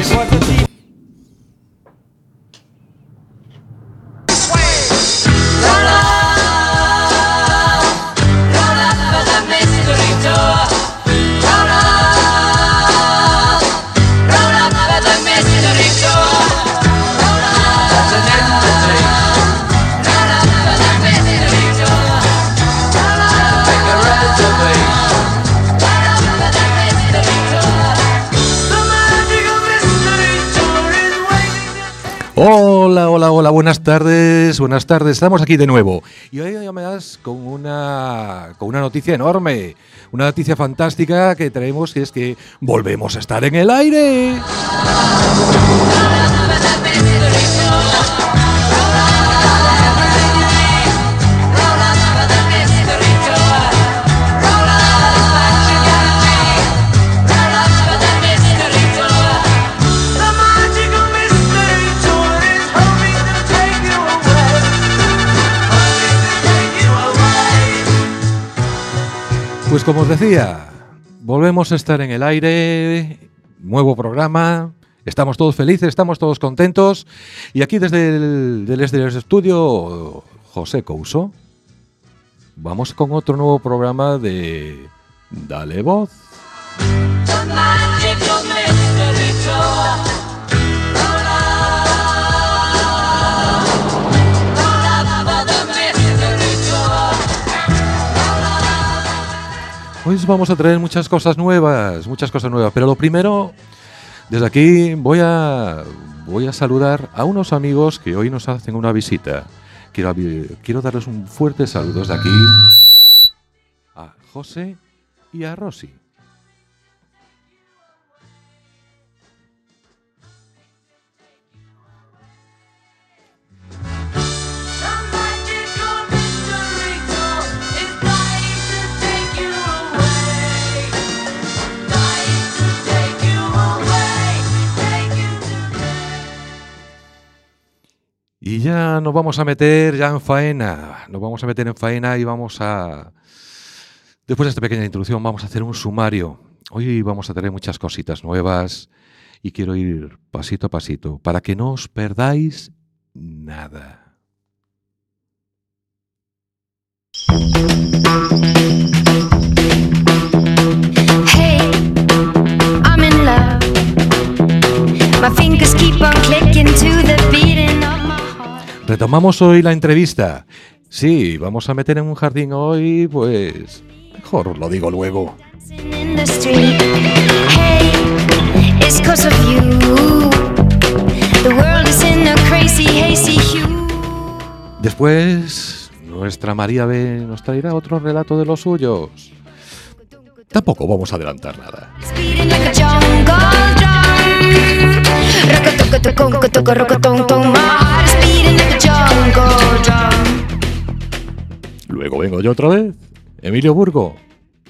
Hola, buenas tardes, buenas tardes, estamos aquí de nuevo. Y hoy das con una, con una noticia enorme, una noticia fantástica que traemos, que es que volvemos a estar en el aire. Pues como os decía, volvemos a estar en el aire, nuevo programa, estamos todos felices, estamos todos contentos y aquí desde el del estudio José Couso vamos con otro nuevo programa de Dale Voz. Hoy vamos a traer muchas cosas nuevas, muchas cosas nuevas. Pero lo primero, desde aquí voy a, voy a saludar a unos amigos que hoy nos hacen una visita. Quiero, quiero darles un fuerte saludo desde aquí a José y a Rosy. Y ya nos vamos a meter ya en faena, nos vamos a meter en faena y vamos a... Después de esta pequeña introducción vamos a hacer un sumario. Hoy vamos a tener muchas cositas nuevas y quiero ir pasito a pasito para que no os perdáis nada. Hey, I'm in love. My fingers keep on clicking to the heart. Retomamos hoy la entrevista. Sí, vamos a meter en un jardín hoy, pues... Mejor lo digo luego. Después, nuestra María B nos traerá otro relato de los suyos. Tampoco vamos a adelantar nada. Luego vengo yo otra vez, Emilio Burgo.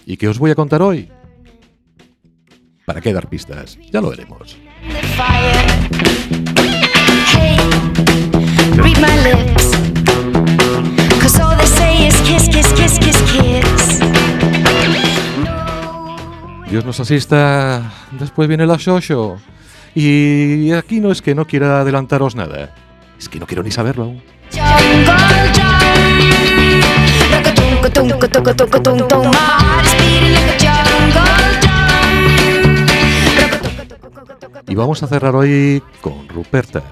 ¿Y qué os voy a contar hoy? ¿Para qué dar pistas? Ya lo veremos. Dios nos asista, después viene la shosho. Y aquí no es que no quiera adelantaros nada, es que no quiero ni saberlo aún. Y vamos a cerrar hoy con Ruperta.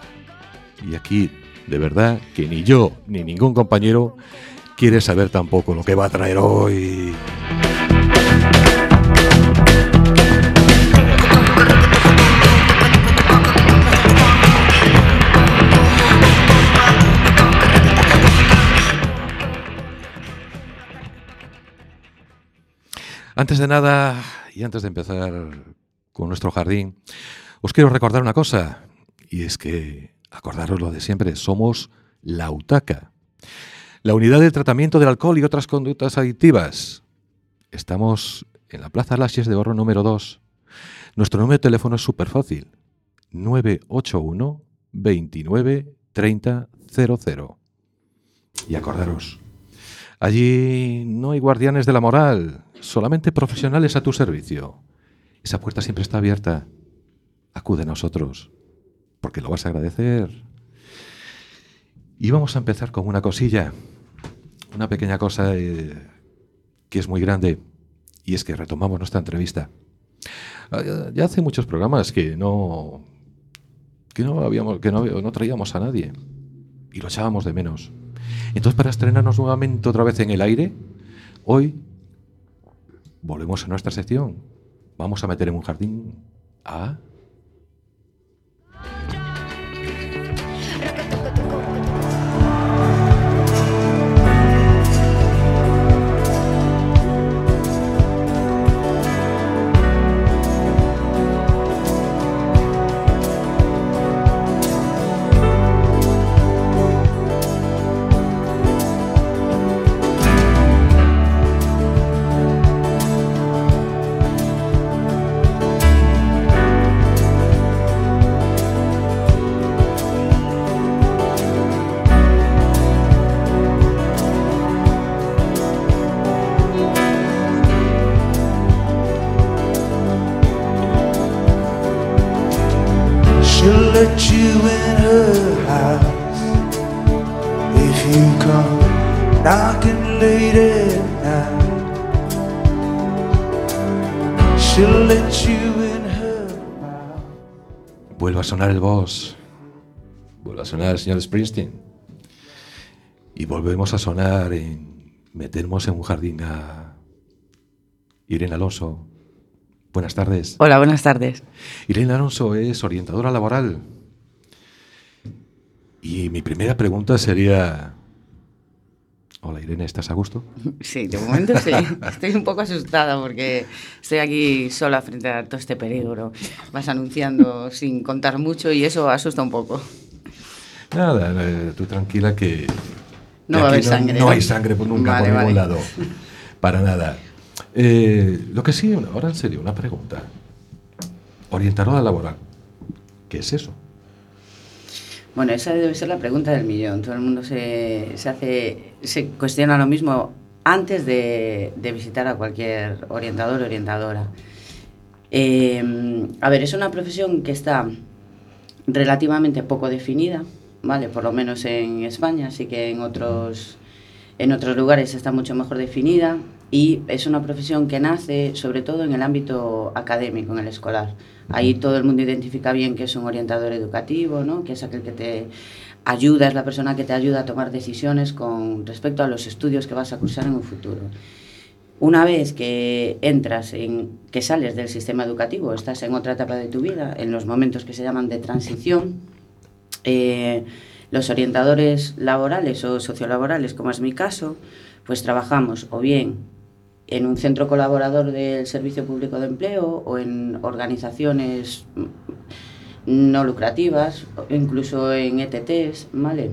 Y aquí, de verdad, que ni yo ni ningún compañero quiere saber tampoco lo que va a traer hoy. Antes de nada, y antes de empezar con nuestro jardín, os quiero recordar una cosa, y es que, acordaros lo de siempre, somos la UTACA, la Unidad de Tratamiento del Alcohol y otras conductas adictivas. Estamos en la Plaza Laches de Oro número 2. Nuestro número de teléfono es súper fácil, 981 29 30 00. Y acordaros, allí no hay guardianes de la moral, solamente profesionales a tu servicio. Esa puerta siempre está abierta. acude a nosotros, porque lo vas a agradecer. Y vamos a empezar con una cosilla, una pequeña cosa eh, que es muy grande, y es que retomamos nuestra entrevista. Ah, ya- hace muchos programas que no que no habíamos que no, no traíamos a nadie y lo echábamos de menos. Entonces para estrenarnos nuevamente otra vez en el aire, hoy volvemos a nuestra sección. Vamos a meter en un jardín a sonar el boss. Vuelve a sonar el señor Springsteen. Y volvemos a sonar en Metemos en un jardín a Irene Alonso. Buenas tardes. Hola, buenas tardes. Irene Alonso es orientadora laboral. Y mi primera pregunta sería... Hola Irene, ¿estás a gusto? Sí, de momento sí. Estoy un poco asustada porque estoy aquí sola frente a todo este peligro. Vas anunciando sin contar mucho y eso asusta un poco. Nada, eh, tú tranquila que... No que va a haber sangre, No, hay sangre por nunca Vale, por ningún lado. Para nada. Eh, lo que sí, ahora en serio, una pregunta. Orientadora laboral. ¿Qué es eso? Bueno, esa debe ser la pregunta del millón. Todo el mundo se, se hace, se cuestiona lo mismo antes de, de visitar a cualquier orientador o orientadora. Eh, a ver, es una profesión que está relativamente poco definida, ¿vale? Por lo menos en España, así que en otros, en otros lugares está mucho mejor definida y es una profesión que nace sobre todo en el ámbito académico, en el escolar. Ahí todo el mundo identifica bien que es un orientador educativo, ¿no? Que es aquel que te ayuda, es la persona que te ayuda a tomar decisiones con respecto a los estudios que vas a cursar en un futuro. Una vez que entras en, que sales del sistema educativo, estás en otra etapa de tu vida, en los momentos que se llaman de transición, eh, los orientadores laborales o sociolaborales, como es mi caso, pues trabajamos o bien en un centro colaborador del Servicio Público de Empleo o en organizaciones no lucrativas, o incluso en ETTs, ¿vale?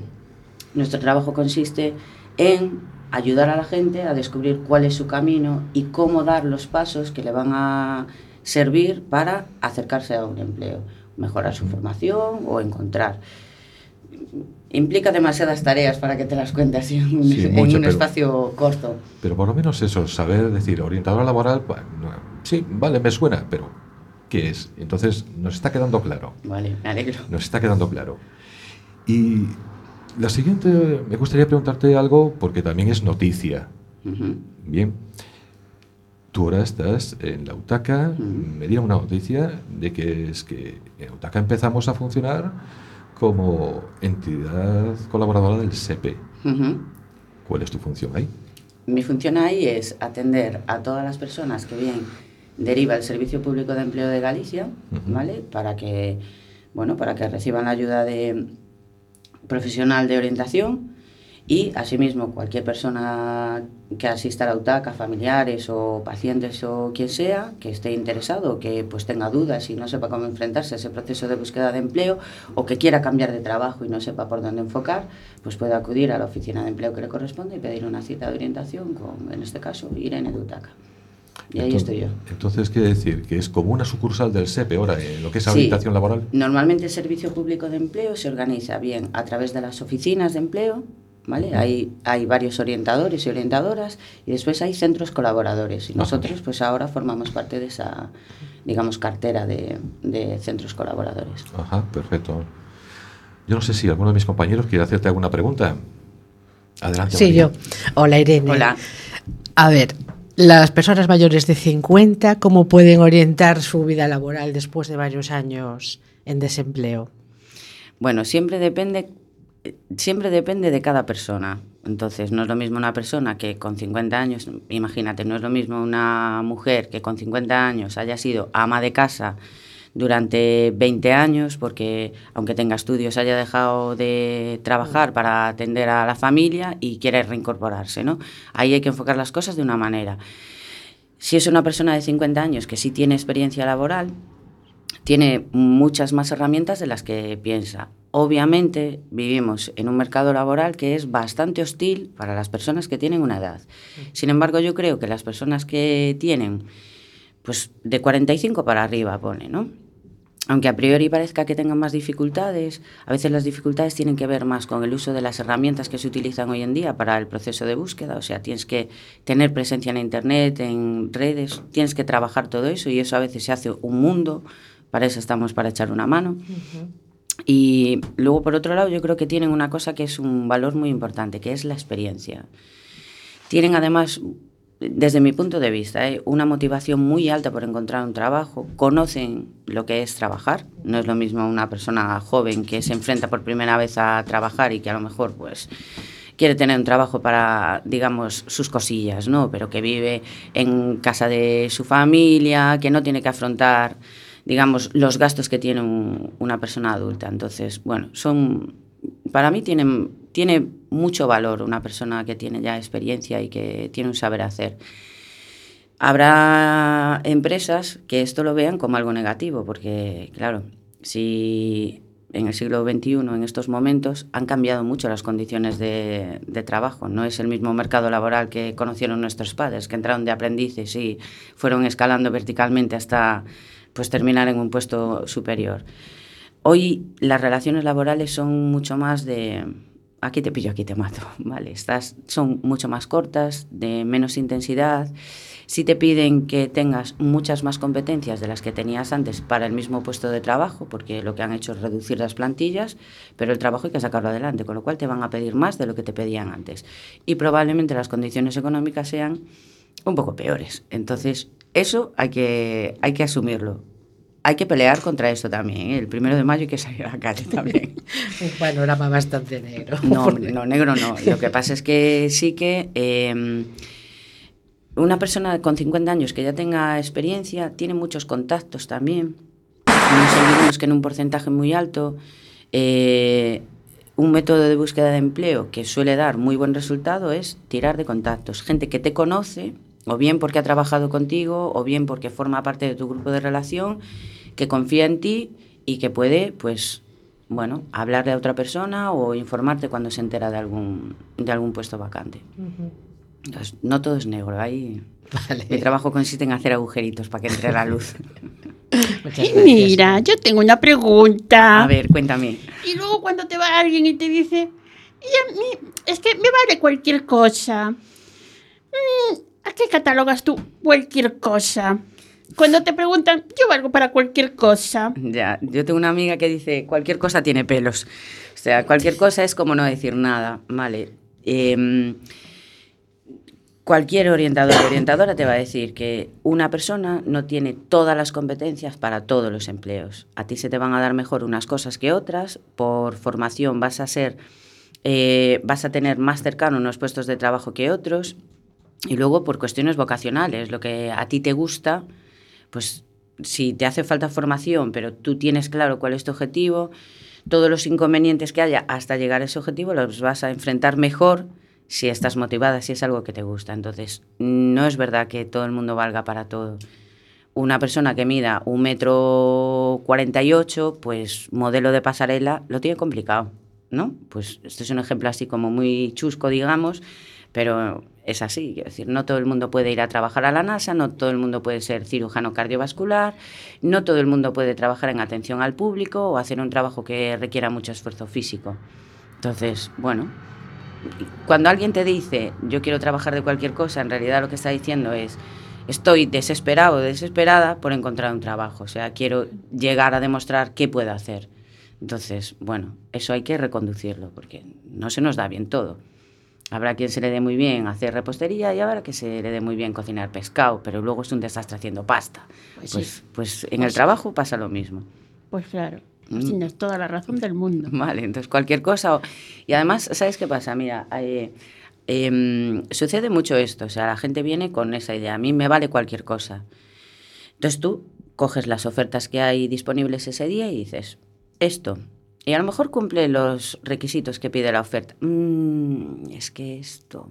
Nuestro trabajo consiste en ayudar a la gente a descubrir cuál es su camino y cómo dar los pasos que le van a servir para acercarse a un empleo, mejorar su formación o encontrar. Implica demasiadas tareas para que te las cuente así en, un- Sí, en mucho, un pero- espacio corto. Pero por lo menos eso, saber decir, orientadora laboral, pues, sí, vale, me suena, pero ¿qué es? Entonces nos está quedando claro. Vale, me alegro. Nos está quedando claro. Y la siguiente, me gustaría preguntarte algo porque también es noticia. Bien. Tú ahora estás en la UTACA, me dieron una noticia de que es que en UTACA empezamos a funcionar como entidad colaboradora del SEPE. Ujú. ¿Cuál es tu función ahí? Mi función ahí es atender a todas las personas que bien deriva el Servicio Público de Empleo de Galicia. ¿vale? Para que, bueno, para que reciban la ayuda de profesional de orientación y asimismo cualquier persona que asista a la UTACA, familiares o pacientes o quien sea, que esté interesado, que pues tenga dudas y no sepa cómo enfrentarse a ese proceso de búsqueda de empleo o que quiera cambiar de trabajo y no sepa por dónde enfocar, pues puede acudir a la oficina de empleo que le corresponde y pedir una cita de orientación con, en este caso, Irene de UTACA. Y ahí Entonces- estoy yo. Entonces, quiere decir que es como una sucursal del SEPE ahora en lo que es Sí. habilitación laboral. Normalmente el Servicio Público de Empleo se organiza bien a través de las oficinas de empleo, ¿vale? Hay, hay varios orientadores y orientadoras y después hay centros colaboradores y nosotros pues ahora formamos parte de esa, digamos, cartera de, de centros colaboradores. Ajá, perfecto. Yo no sé si alguno de mis compañeros quiere hacerte alguna pregunta. Adelante. Sí, María. yo. Hola, Irene. Hola. A ver, las personas mayores de 50, ¿cómo pueden orientar su vida laboral después de varios años en desempleo? Bueno, siempre depende, siempre depende de cada persona. Entonces, no es lo mismo una persona que con 50 años, imagínate, no es lo mismo una mujer que con 50 años haya sido ama de casa durante 20 años, porque aunque tenga estudios haya dejado de trabajar para atender a la familia y quiere reincorporarse, ¿no? Ahí hay que enfocar las cosas de una manera. Si es una persona de 50 años que sí tiene experiencia laboral, tiene muchas más herramientas de las que piensa. Obviamente vivimos en un mercado laboral que es bastante hostil para las personas que tienen una edad. Sin embargo, yo creo que las personas que tienen pues de 45 para arriba, pone, ¿no? Aunque a priori parezca que tengan más dificultades, a veces las dificultades tienen que ver más con el uso de las herramientas que se utilizan hoy en día para el proceso de búsqueda. O sea, tienes que tener presencia en Internet, en redes, tienes que trabajar todo eso y eso a veces se hace un mundo. Para eso estamos, para echar una mano. Y luego, por otro lado, yo creo que tienen una cosa que es un valor muy importante, que es la experiencia. Tienen además, desde mi punto de vista, ¿eh? una motivación muy alta por encontrar un trabajo, conocen lo que es trabajar. No es lo mismo una persona joven que se enfrenta por primera vez a trabajar y que a lo mejor, pues quiere tener un trabajo para, digamos, sus cosillas, ¿no? Pero que vive en casa de su familia, que no tiene que afrontar digamos, los gastos que tiene un- una persona adulta. Entonces, bueno, son, para mí tienen, tiene mucho valor una persona que tiene ya experiencia y que tiene un saber hacer. Habrá empresas que esto lo vean como algo negativo, porque, claro, si en el siglo XXI, en estos momentos, han cambiado mucho las condiciones de, de trabajo. No es el mismo mercado laboral que conocieron nuestros padres, que entraron de aprendices y fueron escalando verticalmente hasta pues, terminar en un puesto superior. Hoy las relaciones laborales son mucho más de aquí te pillo, aquí te mato, ¿vale? Estás, son mucho más cortas, de menos intensidad. Si te piden que tengas muchas más competencias de las que tenías antes para el mismo puesto de trabajo, porque lo que han hecho es reducir las plantillas, pero el trabajo hay que sacarlo adelante, con lo cual te van a pedir más de lo que te pedían antes. Y probablemente las condiciones económicas sean un poco peores. Entonces, eso hay que, hay que asumirlo. Hay que pelear contra esto también. ¿eh? El primero de mayo hay que salir a la calle también. Un panorama bastante negro. No, no, negro no. Lo que pasa es que sí que eh, una persona con 50 años que ya tenga experiencia tiene muchos contactos también. No nos olvidemos que en un porcentaje muy alto eh, un método de búsqueda de empleo que suele dar muy buen resultado es tirar de contactos. Gente que te conoce, o bien porque ha trabajado contigo, o bien porque forma parte de tu grupo de relación, que confía en ti y que puede, pues, bueno, hablarle a otra persona o informarte cuando se entera de algún, de algún puesto vacante. Entonces, no todo es negro. Ahí Vale. mi trabajo consiste en hacer agujeritos para que entre la luz. Y mira, yo tengo una pregunta. A ver, cuéntame. Y luego cuando te va alguien y te dice, "Y a mí, es que me vale cualquier cosa. Mm, ¿A qué catalogas tú cualquier cosa? Cuando te preguntan, yo valgo para cualquier cosa. Ya, yo tengo una amiga que dice, cualquier cosa tiene pelos. O sea, cualquier cosa es como no decir nada, ¿vale? Em, cualquier orientador o orientadora te va a decir que una persona no tiene todas las competencias para todos los empleos. A ti se te van a dar mejor unas cosas que otras. Por formación vas a ser, eh, vas a tener más cercano unos puestos de trabajo que otros. Y luego por cuestiones vocacionales, lo que a ti te gusta, pues si te hace falta formación, pero tú tienes claro cuál es tu objetivo, todos los inconvenientes que haya hasta llegar a ese objetivo los vas a enfrentar mejor si estás motivada, si es algo que te gusta. Entonces, no es verdad que todo el mundo valga para todo. Una persona que mida un metro cuarenta y ocho, pues modelo de pasarela, lo tiene complicado, ¿no? Pues este es un ejemplo así como muy chusco, digamos, pero es así. Quiero decir, no todo el mundo puede ir a trabajar a la NASA, no todo el mundo puede ser cirujano cardiovascular, no todo el mundo puede trabajar en atención al público o hacer un trabajo que requiera mucho esfuerzo físico. Entonces, bueno, cuando alguien te dice yo quiero trabajar de cualquier cosa, en realidad lo que está diciendo es estoy desesperado o desesperada por encontrar un trabajo. O sea, quiero llegar a demostrar qué puedo hacer. Entonces, bueno, eso hay que reconducirlo porque no se nos da bien todo. Habrá quien se le dé muy bien hacer repostería y habrá que se le dé muy bien cocinar pescado, pero luego es un desastre haciendo pasta. Pues Pues, sí. pues, en Pues el sí. trabajo pasa lo mismo. Pues claro, Mm. tienes toda la razón del mundo. Vale, entonces cualquier cosa. o- Y además, ¿sabes qué pasa? Mira, eh, em, sucede mucho esto. O sea, la gente viene con esa idea. A mí me vale cualquier cosa. Entonces tú coges las ofertas que hay disponibles ese día y dices, esto. Y a lo mejor cumple los requisitos que pide la oferta. Mm, es que esto.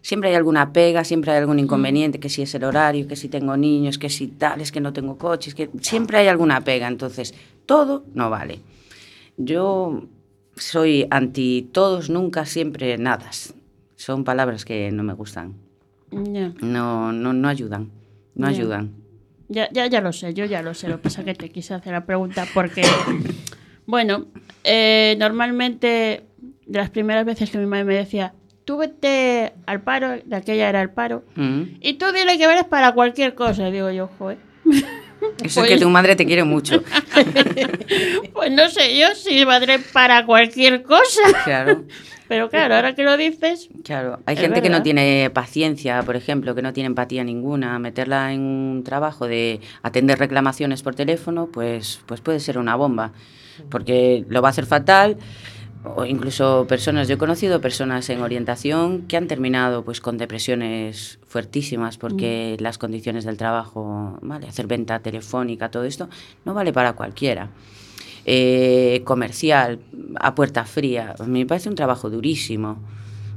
Siempre hay alguna pega, siempre hay algún inconveniente, que si es el horario, que si tengo niños, que si tal, es que no tengo coches, que siempre hay alguna pega. Entonces, todo no vale. Yo soy anti todos, nunca, siempre, nadas. Son palabras que no me gustan. Ya, No, no, no ayudan. No ayudan. ya, ya, ya lo sé, yo ya lo sé. Lo que pasa es que te quise hacer la pregunta porque, bueno, eh, normalmente de las primeras veces que mi madre me decía, tú vete al paro, de aquella era el paro, Mm. y tú dile que eres para cualquier cosa. Digo yo, joder. Eso es que tu madre te quiere mucho. Pues no sé yo si madre para cualquier cosa. Claro, Pero claro, ahora que lo dices, claro. Hay gente que no tiene paciencia, por ejemplo, que no tiene empatía ninguna. Meterla en un trabajo de atender reclamaciones por teléfono, pues, pues puede ser una bomba. Porque lo va a hacer fatal. O incluso personas, yo he conocido personas en orientación que han terminado pues con depresiones fuertísimas porque las condiciones del trabajo, vale, hacer venta telefónica, todo esto, no vale para cualquiera. Eh, comercial, a puerta fría, me parece un trabajo durísimo.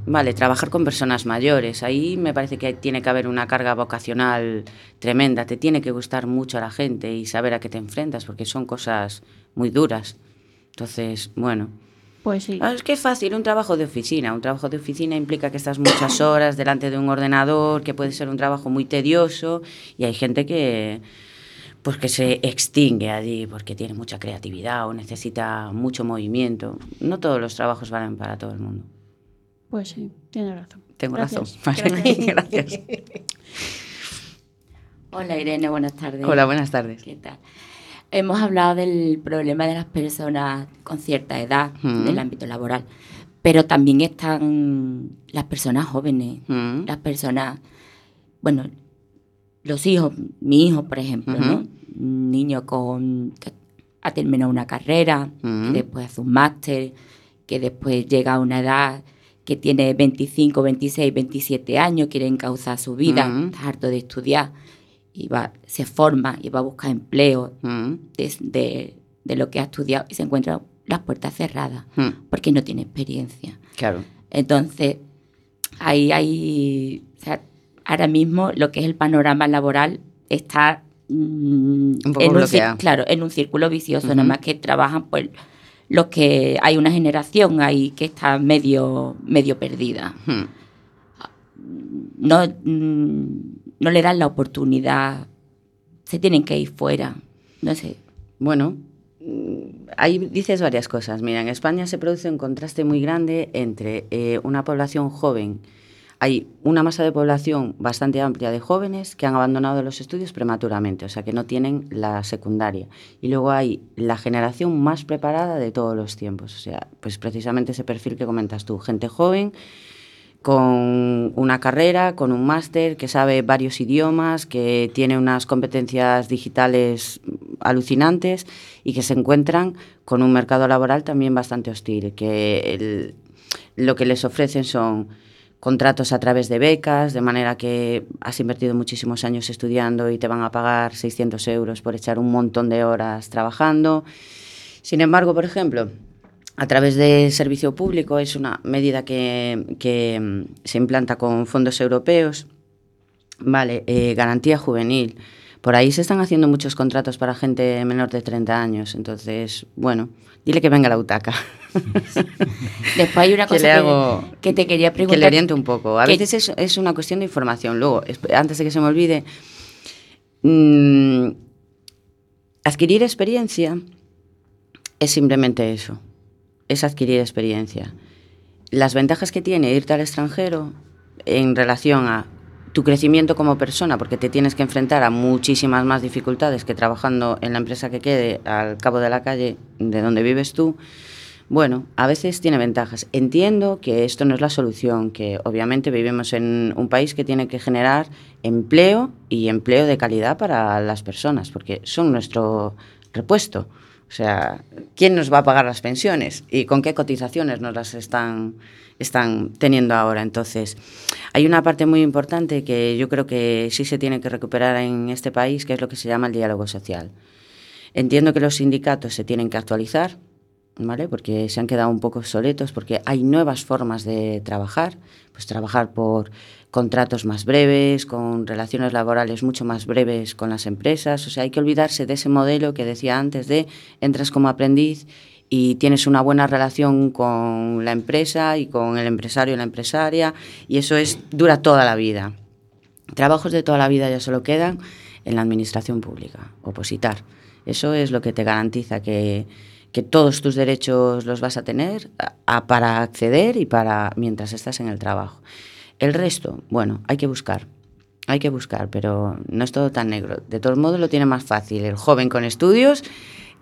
Vale, trabajar con personas mayores, ahí me parece que tiene que haber una carga vocacional tremenda, te tiene que gustar mucho a la gente y saber a qué te enfrentas, porque son cosas muy duras. Entonces, bueno, pues sí. Ah, Es que es fácil, un trabajo de oficina. Un trabajo de oficina implica que estás muchas horas delante de un ordenador, que puede ser un trabajo muy tedioso y hay gente que pues que se extingue allí porque tiene mucha creatividad o necesita mucho movimiento. No todos los trabajos valen para todo el mundo. Pues sí, tiene razón. Tengo Gracias, razón. Vale, gracias. Gracias. Hola Irene, buenas tardes. Hola, buenas tardes. ¿Qué tal? Hemos hablado del problema de las personas con cierta edad Mm. del ámbito laboral, pero también están las personas jóvenes, Mm. las personas, bueno, los hijos, mi hijo, por ejemplo, ¿no? Niño con, que ha terminado una carrera, que después hace un máster, que después llega a una edad que tiene 25, 26, 27 años, quiere encauzar su vida, está harto de estudiar, y va, se forma y va a buscar empleo de, de- de lo que ha estudiado y se encuentra las puertas cerradas porque no tiene experiencia. Claro. Entonces, ahí hay, o sea, ahora mismo lo que es el panorama laboral está mm, Un poco en un, claro, en un círculo vicioso, Ujú. nada más que trabajan pues los que hay una generación ahí que está medio medio perdida. No, mm, no le dan la oportunidad, se tienen que ir fuera, no sé. Bueno, mm, ahí dices varias cosas. Mira, en España se produce un contraste muy grande entre eh, una población joven. Hay una masa de población bastante amplia de jóvenes que han abandonado los estudios prematuramente, o sea, que no tienen la secundaria. Y luego hay la generación más preparada de todos los tiempos, o sea, pues precisamente ese perfil que comentas tú, gente joven con una carrera, con un máster, que sabe varios idiomas, que tiene unas competencias digitales alucinantes y que se encuentran con un mercado laboral también bastante hostil, que lo que les ofrecen son contratos a través de becas, de manera que has invertido muchísimos años estudiando y te van a pagar 600 euros por echar un montón de horas trabajando. Sin embargo, por ejemplo, a través del servicio público es una medida que, que, mm, se implanta con fondos europeos. Vale, eh, garantía juvenil. Por ahí se están haciendo muchos contratos para gente menor de 30 años. Entonces, bueno, dile que venga la butaca. Después hay una Que cosa le que, hago- que te quería que preguntar. le oriente un poco. A que- veces es, es una cuestión de información. Luego, antes de que se me olvide, mm, adquirir experiencia es simplemente eso, es adquirir experiencia. Las ventajas que tiene irte al extranjero en relación a tu crecimiento como persona, porque te tienes que enfrentar a muchísimas más dificultades que trabajando en la empresa que quede al cabo de la calle de donde vives tú, bueno, a veces tiene ventajas. Entiendo que esto no es la solución, que obviamente vivimos en un país que tiene que generar empleo y empleo de calidad para las personas, porque son nuestro repuesto. O sea, ¿quién nos va a pagar las pensiones y con qué cotizaciones nos las están, están teniendo ahora? Entonces, hay una parte muy importante que yo creo que sí se tiene que recuperar en este país, que es lo que se llama el diálogo social. Entiendo que los sindicatos se tienen que actualizar, ¿vale? Porque se han quedado un poco obsoletos, porque hay nuevas formas de trabajar, pues trabajar por contratos más breves, con relaciones laborales mucho más breves con las empresas, o sea, hay que olvidarse de ese modelo que decía antes de entras como aprendiz y tienes una buena relación con la empresa y con el empresario y la empresaria y eso es dura toda la vida. Trabajos de toda la vida ya solo quedan en la administración pública, opositar. Eso es lo que te garantiza que, que todos tus derechos los vas a tener a- para acceder y para mientras estás en el trabajo. El resto, bueno, hay que buscar. Hay que buscar, pero no es todo tan negro. De todos modos, lo tiene más fácil el joven con estudios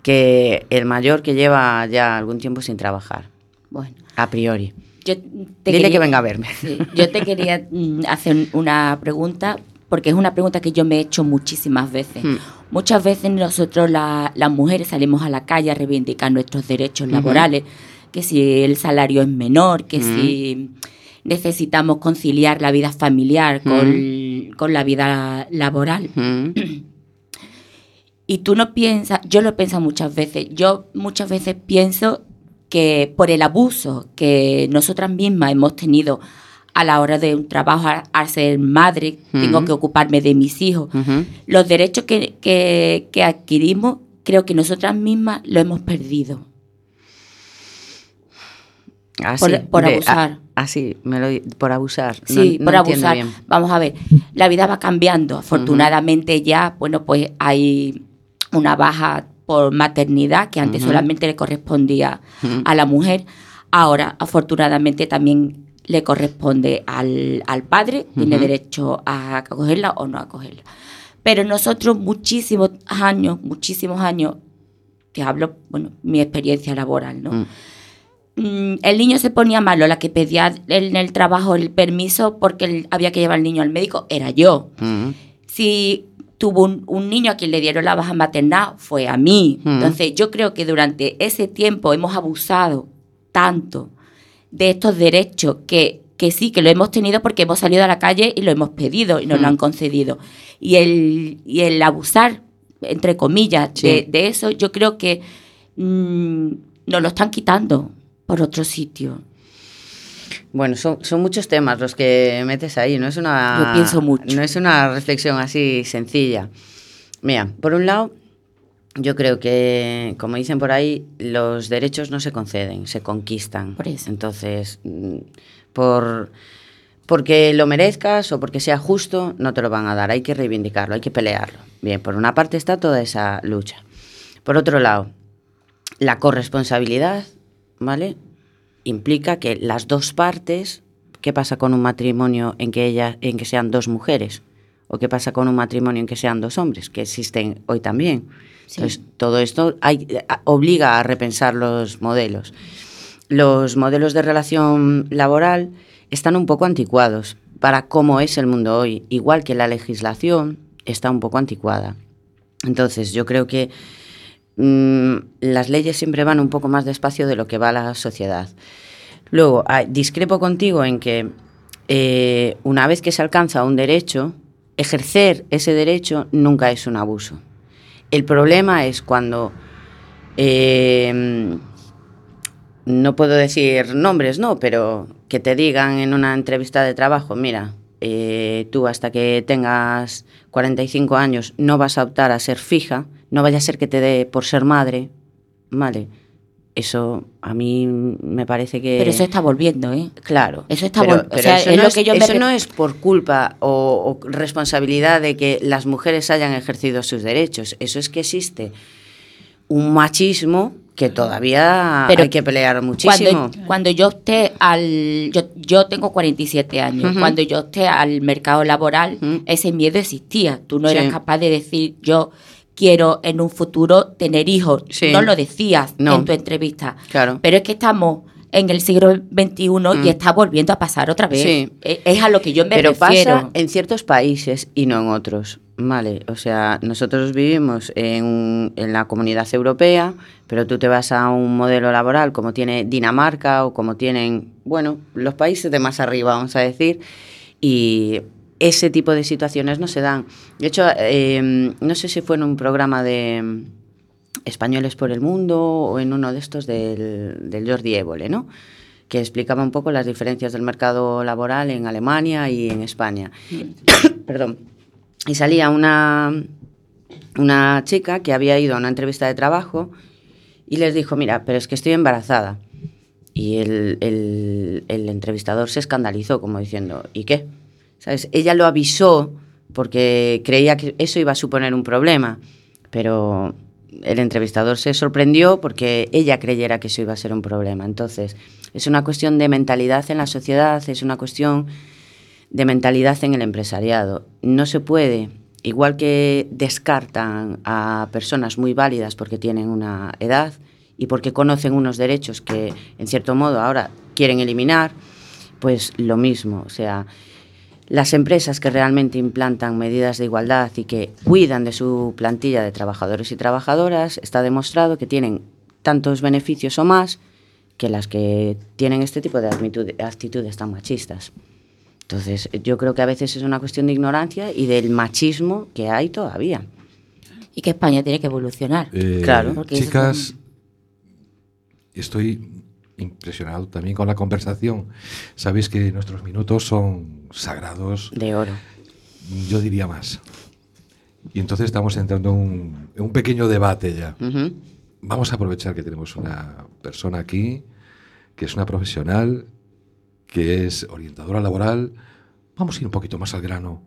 que el mayor que lleva ya algún tiempo sin trabajar, Bueno, a priori. yo te Dile quería- que venga a verme. Sí, yo te quería mm, hacer una pregunta, porque es una pregunta que yo me he hecho muchísimas veces. Hmm. Muchas veces nosotros, la- las mujeres, salimos a la calle a reivindicar nuestros derechos laborales, que si el salario es menor, que Ujú. si necesitamos conciliar la vida familiar con, con la vida laboral. Y tú no piensas, yo lo pienso muchas veces, yo muchas veces pienso que por el abuso que nosotras mismas hemos tenido a la hora de un trabajo, a- ser madre, tengo que ocuparme de mis hijos, los derechos que, que- que adquirimos, creo que nosotras mismas lo hemos perdido. Así, Por- por de- abusar. a- así, me lo, por abusar. Sí, no por abusar. bien. Vamos a ver, la vida va cambiando. Afortunadamente ya, bueno, pues hay una baja por maternidad que antes solamente le correspondía a la mujer. Ahora, afortunadamente, también le corresponde al, al padre, tiene derecho a acogerla o no acogerla. Pero nosotros muchísimos años, muchísimos años, te hablo, bueno, mi experiencia laboral, ¿no? Mm. El niño se ponía malo, la que pedía en el trabajo el permiso porque había que llevar al niño al médico era yo. Mm. Si tuvo un, un niño a quien le dieron la baja maternal, fue a mí. Mm. Entonces yo creo que durante ese tiempo hemos abusado tanto de estos derechos que, que sí, que lo hemos tenido porque hemos salido a la calle y lo hemos pedido y nos lo Mm. han concedido. Y el, y el abusar, entre comillas, Sí. de, de eso, yo creo que mm, nos lo están quitando por otro sitio. Bueno, son, son muchos temas los que metes ahí, no es una... Yo pienso mucho. No es una reflexión así sencilla. Mira, por un lado, yo creo que, como dicen por ahí, los derechos no se conceden, se conquistan. Por eso. Entonces, mm, por, porque lo merezcas o porque sea justo, no te lo van a dar, hay que reivindicarlo, hay que pelearlo. Bien, por una parte está toda esa lucha. Por otro lado, la corresponsabilidad, ¿vale? Implica que las dos partes, ¿qué pasa con un matrimonio en que ella, en que sean dos mujeres? ¿O qué pasa con un matrimonio en que sean dos hombres? Que existen hoy también. Sí. Entonces, todo esto hay- obliga a repensar los modelos. Los modelos de relación laboral están un poco anticuados para cómo es el mundo hoy, igual que la legislación está un poco anticuada. Entonces, yo creo que mm, las leyes siempre van un poco más despacio de lo que va la sociedad. Luego, ah, discrepo contigo en que eh, una vez que se alcanza un derecho, ejercer ese derecho nunca es un abuso. El problema es cuando eh, no puedo decir nombres, no, pero que te digan en una entrevista de trabajo, mira, eh, tú hasta que tengas 45 años no vas a optar a ser fija, no vaya a ser que te dé por ser madre, ¿vale? Eso a mí me parece que... Pero eso está volviendo, ¿eh? Claro. Eso está pero, vol- o pero sea, eso es no lo que yo me eso re- no es por culpa o, o responsabilidad de que las mujeres hayan ejercido sus derechos. Eso es que existe un machismo que todavía Pero hay que pelear muchísimo. Cuando, cuando yo esté al... Yo, yo tengo 47 años. Cuando yo esté al mercado laboral, ese miedo existía. Tú no Sí. eras capaz de decir, yo quiero en un futuro tener hijos. Sí. No lo decías No. en tu entrevista. Claro. Pero es que estamos en el siglo XXI Mm. y está volviendo a pasar otra vez. Sí. E- Es a lo que yo me Pero refiero. pasa en ciertos países y no en otros. Vale, o sea, nosotros vivimos en, en la comunidad europea, pero tú te vas a un modelo laboral como tiene Dinamarca o como tienen, bueno, los países de más arriba, vamos a decir, y ese tipo de situaciones no se dan. De hecho, eh, no sé si fue en un programa de mm, Españoles por el Mundo o en uno de estos del, del Jordi Évole, ¿no? que explicaba un poco las diferencias del mercado laboral en Alemania y en España. Perdón. Y salía una, una chica que había ido a una entrevista de trabajo y les dijo, mira, pero es que estoy embarazada. Y el, el- el entrevistador se escandalizó, como diciendo, ¿y qué? Ella lo avisó porque creía que eso iba a suponer un problema, pero el entrevistador se sorprendió porque ella creyera que eso iba a ser un problema. Entonces, es una cuestión de mentalidad en la sociedad, es una cuestión de mentalidad en el empresariado. No se puede, igual que descartan a personas muy válidas porque tienen una edad y porque conocen unos derechos que, en cierto modo, ahora quieren eliminar, pues lo mismo. O sea, las empresas que realmente implantan medidas de igualdad y que cuidan de su plantilla de trabajadores y trabajadoras, está demostrado que tienen tantos beneficios o más que las que tienen este tipo de actitud- actitudes tan machistas. Entonces, yo creo que a veces es una cuestión de ignorancia y del machismo que hay todavía. Y que España tiene que evolucionar. Eh, Claro. Porque chicas, estoy impresionado también con la conversación. Sabéis que nuestros minutos son sagrados, De oro. yo diría más. Y entonces estamos entrando en un, en un pequeño debate ya. Vamos a aprovechar que tenemos una persona aquí, que es una profesional, que es orientadora laboral. Vamos a ir un poquito más al grano.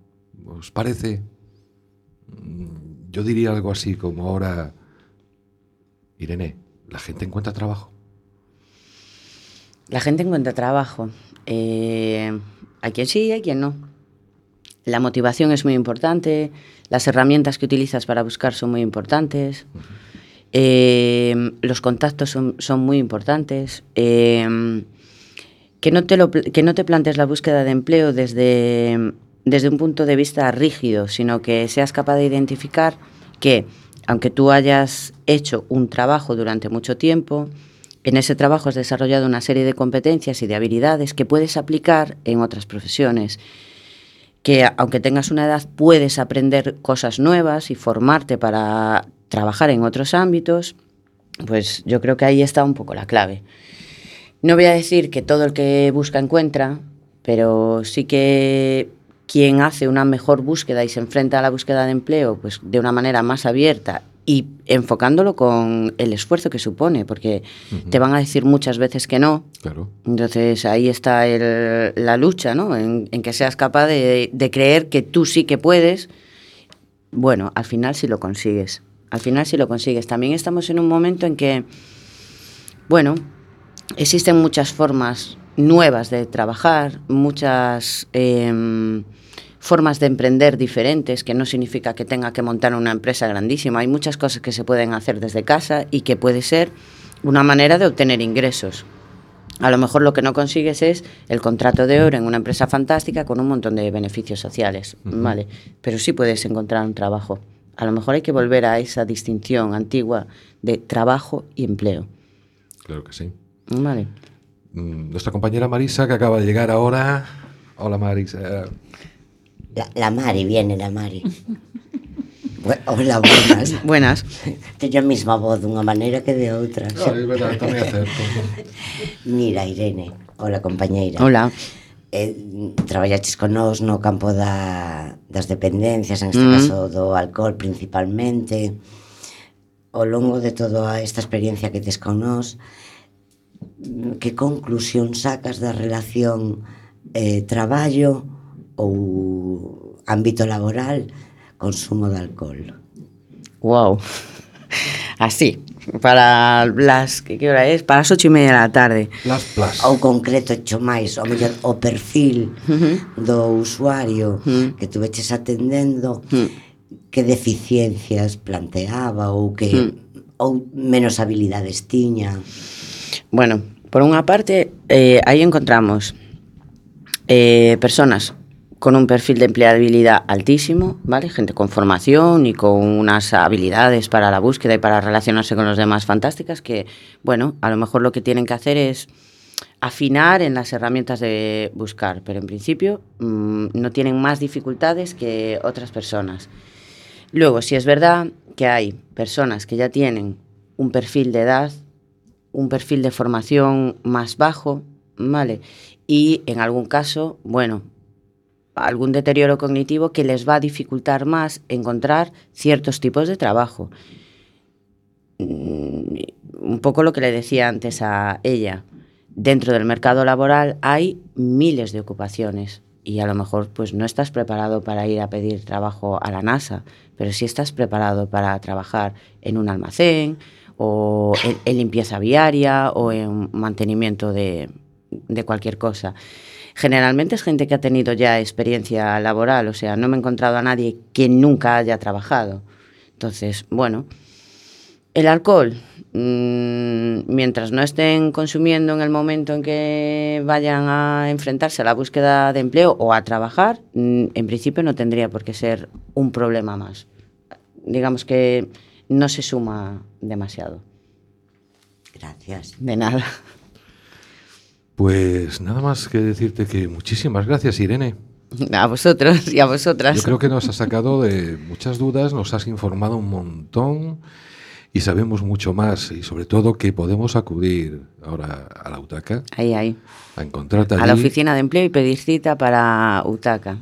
¿Os parece? Mm, Yo diría algo así como ahora, Irene, ¿la gente encuentra trabajo? La gente encuentra trabajo. Eh, hay quien sí, hay quien no. La motivación es muy importante, las herramientas que utilizas para buscar son muy importantes, eh, los contactos son, son muy importantes. eh, que, no te lo que no te plantes la búsqueda de empleo desde, desde un punto de vista rígido, sino que seas capaz de identificar que, aunque tú hayas hecho un trabajo durante mucho tiempo, en ese trabajo has desarrollado una serie de competencias y de habilidades que puedes aplicar en otras profesiones. Que aunque tengas una edad puedes aprender cosas nuevas y formarte para trabajar en otros ámbitos, pues yo creo que ahí está un poco la clave. No voy a decir que todo el que busca encuentra, pero sí que quien hace una mejor búsqueda y se enfrenta a la búsqueda de empleo pues de una manera más abierta y enfocándolo con el esfuerzo que supone, porque te van a decir muchas veces que no. Claro. Entonces ahí está el- la lucha, ¿no? En, en que seas capaz de, de creer que tú sí que puedes. Bueno, al final sí lo consigues. Al final sí lo consigues. También estamos en un momento en que, bueno, existen muchas formas nuevas de trabajar, muchas em, formas de emprender diferentes, que no significa que tenga que montar una empresa grandísima. Hay muchas cosas que se pueden hacer desde casa y que puede ser una manera de obtener ingresos. A lo mejor lo que no consigues es el contrato de oro en una empresa fantástica con un montón de beneficios sociales, ¿vale? Pero sí puedes encontrar un trabajo. A lo mejor hay que volver a esa distinción antigua de trabajo y empleo, Claro que sí. ¿vale? Mm, Nuestra compañera Marisa, que acaba de llegar ahora. Hola Marisa. La, la Mari, viene la Mari. Hola, buenas. buenas. Teño a mesma voz dunha maneira que de outra. No, é verdade, tamén é certo. Mira, Irene. Hola, compañeira. Hola. Eh, traballaches con nós no campo da, das dependencias, en este mm. caso do alcohol principalmente. Ao longo de toda esta experiencia que tes con nós, que conclusión sacas da relación eh, traballo ou ámbito laboral, consumo de alcohol. Wow. Así, para las que, que hora es? Para as ocho e media da tarde. Las plus. Ou concreto cho máis, ou mellor o perfil uh -huh. do usuario uh -huh. que tuveches atendendo, uh -huh. que deficiencias planteaba ou que uh -huh. ou menos habilidades tiña. Bueno, por unha parte, eh, aí encontramos eh, personas con un perfil de empleabilidad altísimo, ¿vale? Gente con formación y con unas habilidades para la búsqueda y para relacionarse con los demás fantásticas que, bueno, a lo mejor lo que tienen que hacer es afinar en las herramientas de buscar, pero en principio mm, no tienen más dificultades que otras personas. Luego, si es verdad que hay personas que ya tienen un perfil de edad, un perfil de formación más bajo, ¿vale? Y en algún caso, bueno, algún deterioro cognitivo que les va a dificultar más encontrar ciertos tipos de trabajo. Mm, Un poco lo que le decía antes a ella. Dentro del mercado laboral hay miles de ocupaciones y a lo mejor pues no estás preparado para ir a pedir trabajo a la NASA, pero sí estás preparado para trabajar en un almacén o en, limpieza viaria o en mantenimiento de cualquier cosa. Generalmente es gente que ha tenido ya experiencia laboral, o sea, no me he encontrado a nadie que nunca haya trabajado. Entonces, bueno, el alcohol, mm, mientras no estén consumiendo en el momento en que vayan a enfrentarse a la búsqueda de empleo o a trabajar, mm, en principio no tendría por qué ser un problema más. Digamos que no se suma demasiado. Gracias. De nada. Pues nada más que decirte que muchísimas gracias, Irene. A vosotros y a vosotras. Yo creo que nos has sacado de muchas dudas, nos has informado un montón y sabemos mucho más y sobre todo que podemos acudir ahora a la UTACA Ahí, ahí. a encontrarte allí. A la oficina de empleo y pedir cita para UTACA.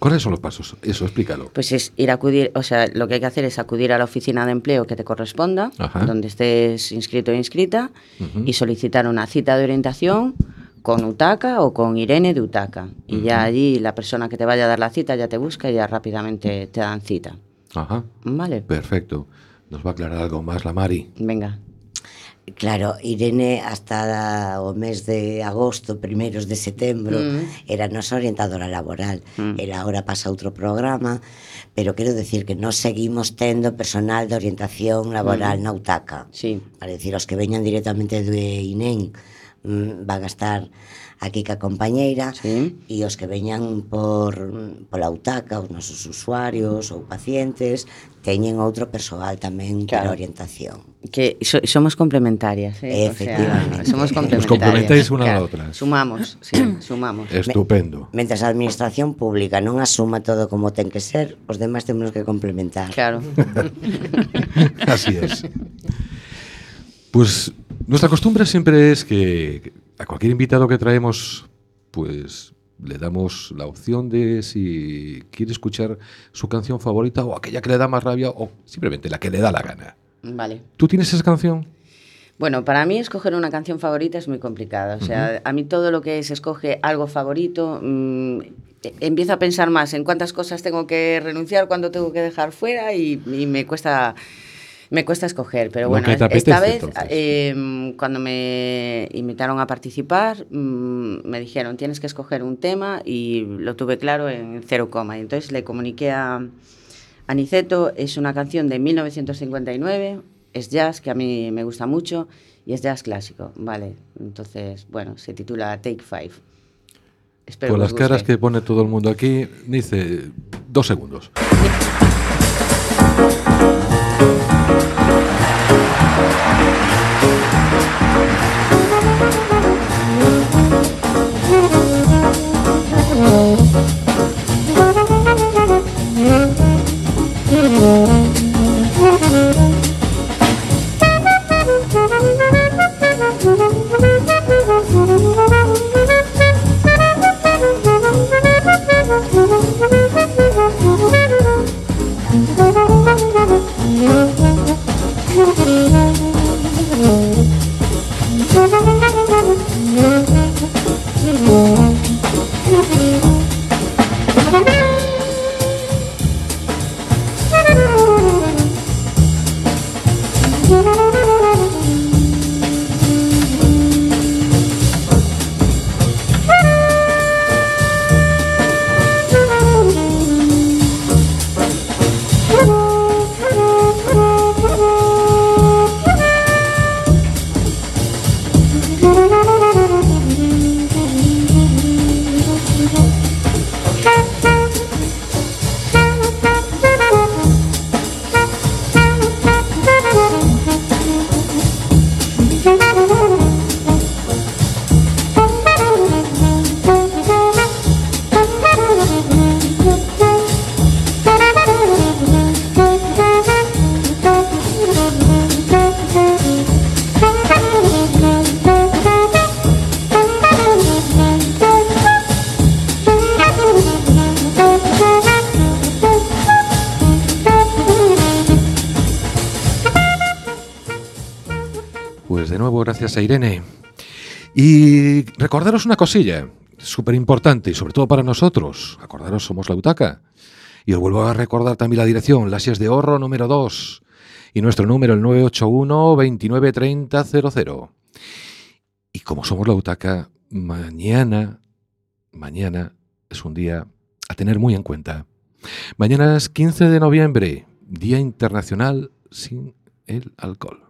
¿Cuáles son los pasos? Eso, explícalo. Pues es ir a acudir, o sea, lo que hay que hacer es acudir a la oficina de empleo que te corresponda, Ajá. donde estés inscrito o inscrita, Ujú. y solicitar una cita de orientación con UTACA o con Irene de UTACA. Y ya allí la persona que te vaya a dar la cita ya te busca y ya rápidamente te dan cita. Ajá, Vale, perfecto. Nos va a aclarar algo más la Mari. venga. Claro, Irene hasta o mes de agosto, primeiros de setembro, mm. era nosa orientadora laboral. Mm. El agora pasa outro programa, pero quero decir que nós seguimos tendo personal de orientación laboral mm. na UTACA. Sí. Para decir, os que veñan directamente do INEN mm, van a estar a Kika Compañeira sí. e os que veñan por, pola utaca, os nosos usuarios ou pacientes, teñen outro persoal tamén claro. para orientación. Que so, somos complementarias, eh? Efectivamente. O sea, somos complementarias. Nos complementáis unha claro. outra. Sumamos, sí, sumamos. Estupendo. M a administración pública non asuma todo como ten que ser, os demás temos que complementar. Claro. Así es. Pues nuestra costumbre siempre es que a cualquier invitado que traemos, pues le damos la opción de si quiere escuchar su canción favorita o aquella que le da más rabia o simplemente la que le da la gana. Vale. ¿Tú tienes esa canción? Bueno, para mí escoger una canción favorita es muy complicado. O sea, a mí todo lo que es escoge algo favorito, mm, e- empiezo a pensar más en cuántas cosas tengo que renunciar, cuándo tengo que dejar fuera y, y me cuesta me cuesta escoger. Pero bueno, esta apetece, vez eh, cuando me invitaron a participar mm, me dijeron tienes que escoger un tema y lo tuve claro en cero coma. Y entonces le comuniqué a Aniceto, es una canción de 1959, es jazz que a mí me gusta mucho y es jazz clásico, vale. Entonces, bueno, se titula Take Five. Espero Con las caras que pone todo el mundo aquí, dice dos segundos. Gracias a Irene. Y recordaros una cosilla, súper importante y sobre todo para nosotros. Acordaros, somos la Utaca. Y os vuelvo a recordar también la dirección, Lasias de Horro número 2. Y nuestro número, el 981 29 30 00. Y como somos la Utaca, mañana, mañana es un día a tener muy en cuenta. Mañana es 15 de noviembre, Día Internacional sin el Alcohol.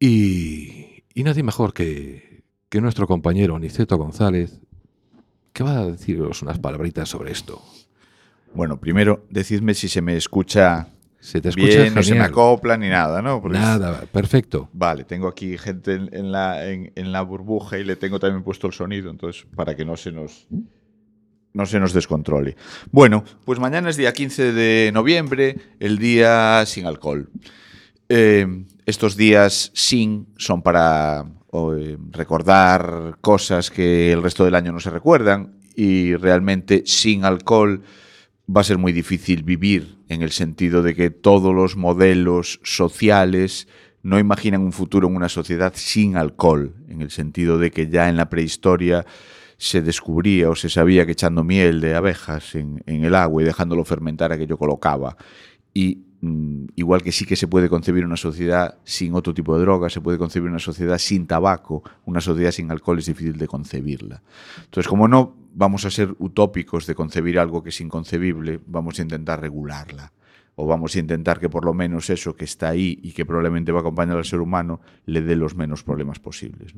Y, y nadie mejor que, que nuestro compañero Aniceto González, que va a deciros unas palabritas sobre esto. Bueno, primero, decidme si se me escucha Se te escucha bien, no se me acopla ni nada, ¿no? Porque Nada, perfecto. Vale, tengo aquí gente en, en la, en, en la burbuja y le tengo también puesto el sonido, entonces para que no se nos no se nos descontrole. Bueno, pues mañana es día 15 de noviembre, el día sin alcohol. Eh, estos días sin son para eh, recordar cosas que el resto del año no se recuerdan y realmente sin alcohol va a ser muy difícil vivir en el sentido de que todos los modelos sociales no imaginan un futuro en una sociedad sin alcohol, en el sentido de que ya en la prehistoria se descubría o se sabía que echando miel de abejas en, el agua y dejándolo fermentar aquello colocaba. Y igual que sí que se puede concebir una sociedad sin otro tipo de drogas, se puede concebir una sociedad sin tabaco, una sociedad sin alcohol es difícil de concebirla. Entonces, como no vamos a ser utópicos de concebir algo que es inconcebible, vamos a intentar regularla. O vamos a intentar que por lo menos eso que está ahí y que probablemente va a acompañar al ser humano le dé los menos problemas posibles.